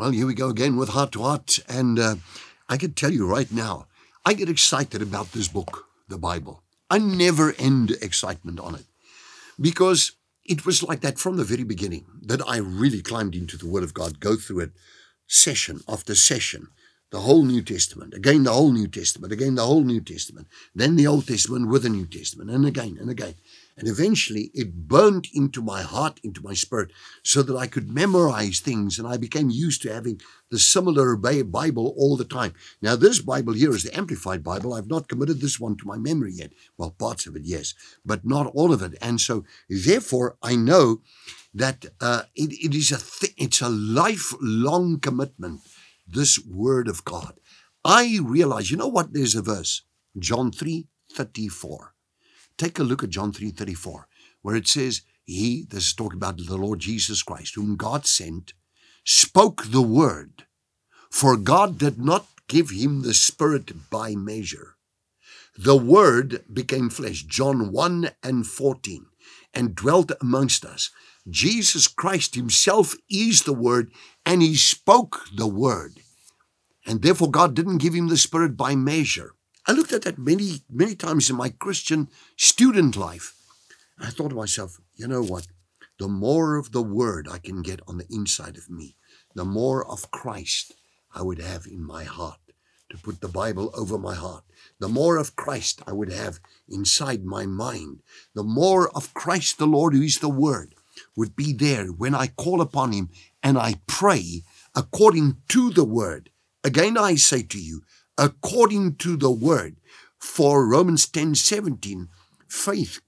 Well, here we go again with Heart to Heart. And uh, I can tell you right now, I get excited about this book, the Bible. I never end excitement on it because it was like that from the very beginning that I really climbed into the Word of God, go through it session after session, the whole New Testament, again the whole New Testament, again the whole New Testament, then the Old Testament with the New Testament, and again and again. And eventually it burned into my heart, into my spirit, so that I could memorize things. And I became used to having the similar Bible all the time. Now, this Bible here is the Amplified Bible. I've not committed this one to my memory yet. Well, parts of it, yes, but not all of it. And so, therefore, I know that uh, it, it is a th- it's a lifelong commitment. This Word of God. I realize, you know what? There's a verse, John three thirty four. Take a look at John 3:34, where it says, He, this is talking about the Lord Jesus Christ, whom God sent, spoke the word, for God did not give him the Spirit by measure. The Word became flesh, John 1 and 14, and dwelt amongst us. Jesus Christ Himself is the Word, and He spoke the Word. And therefore, God didn't give Him the Spirit by measure. I looked at that many, many times in my Christian student life. I thought to myself, you know what? The more of the word I can get on the inside of me, the more of Christ I would have in my heart to put the Bible over my heart. The more of Christ I would have inside my mind. The more of Christ, the Lord, who is the Word, would be there when I call upon Him and I pray according to the Word. Again, I say to you, according to the word. For Romans 10 17, faith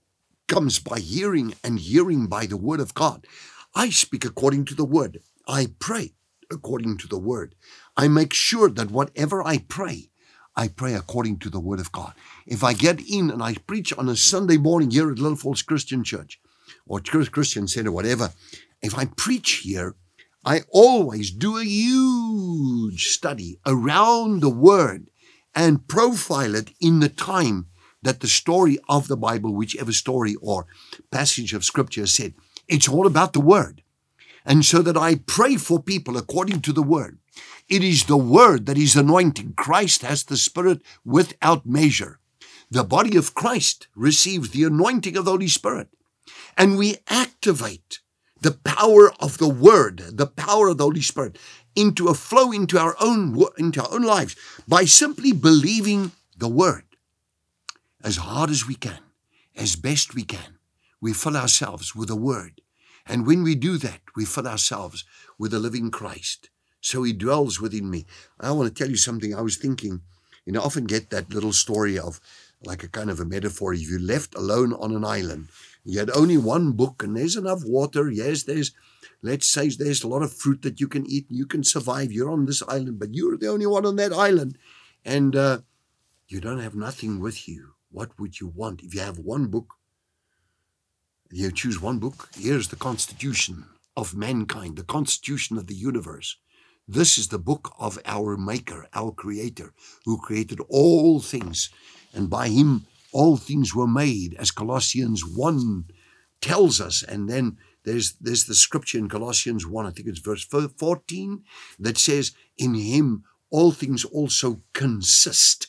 comes by hearing, and hearing by the word of God. I speak according to the word. I pray according to the word. I make sure that whatever I pray, I pray according to the word of God. If I get in and I preach on a Sunday morning here at Little Falls Christian Church or Christian Center, whatever, if I preach here, I always do a huge study around the word and profile it in the time that the story of the Bible, whichever story or passage of scripture said, it's all about the word. And so that I pray for people according to the word. It is the word that is anointing. Christ has the spirit without measure. The body of Christ receives the anointing of the Holy Spirit. And we activate the power of the word, the power of the Holy Spirit into a flow into our own into our own lives by simply believing the word as hard as we can, as best we can. We fill ourselves with the word. And when we do that, we fill ourselves with the living Christ. So he dwells within me. I want to tell you something. I was thinking, know, I often get that little story of like a kind of a metaphor. If you're left alone on an island you had only one book and there's enough water. Yes, there's, let's say there's a lot of fruit that you can eat and you can survive. You're on this island, but you're the only one on that island. And uh, you don't have nothing with you. What would you want if you have one book? You choose one book. Here's the constitution of mankind, the constitution of the universe. This is the book of our Maker, our Creator, who created all things. And by Him, all things were made, as Colossians 1 tells us. And then there's, there's the scripture in Colossians 1, I think it's verse 14, that says, In him all things also consist.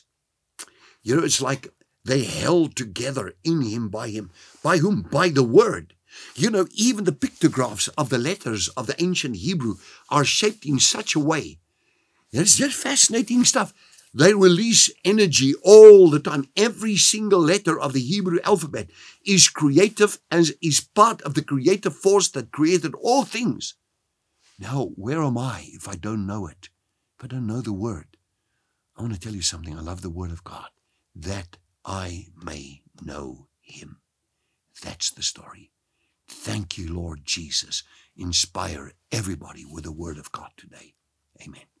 You know, it's like they held together in him, by him. By whom? By the word. You know, even the pictographs of the letters of the ancient Hebrew are shaped in such a way. It's just fascinating stuff. They release energy all the time. Every single letter of the Hebrew alphabet is creative and is part of the creative force that created all things. Now, where am I if I don't know it? If I don't know the word? I want to tell you something. I love the word of God. That I may know him. That's the story. Thank you, Lord Jesus. Inspire everybody with the word of God today. Amen.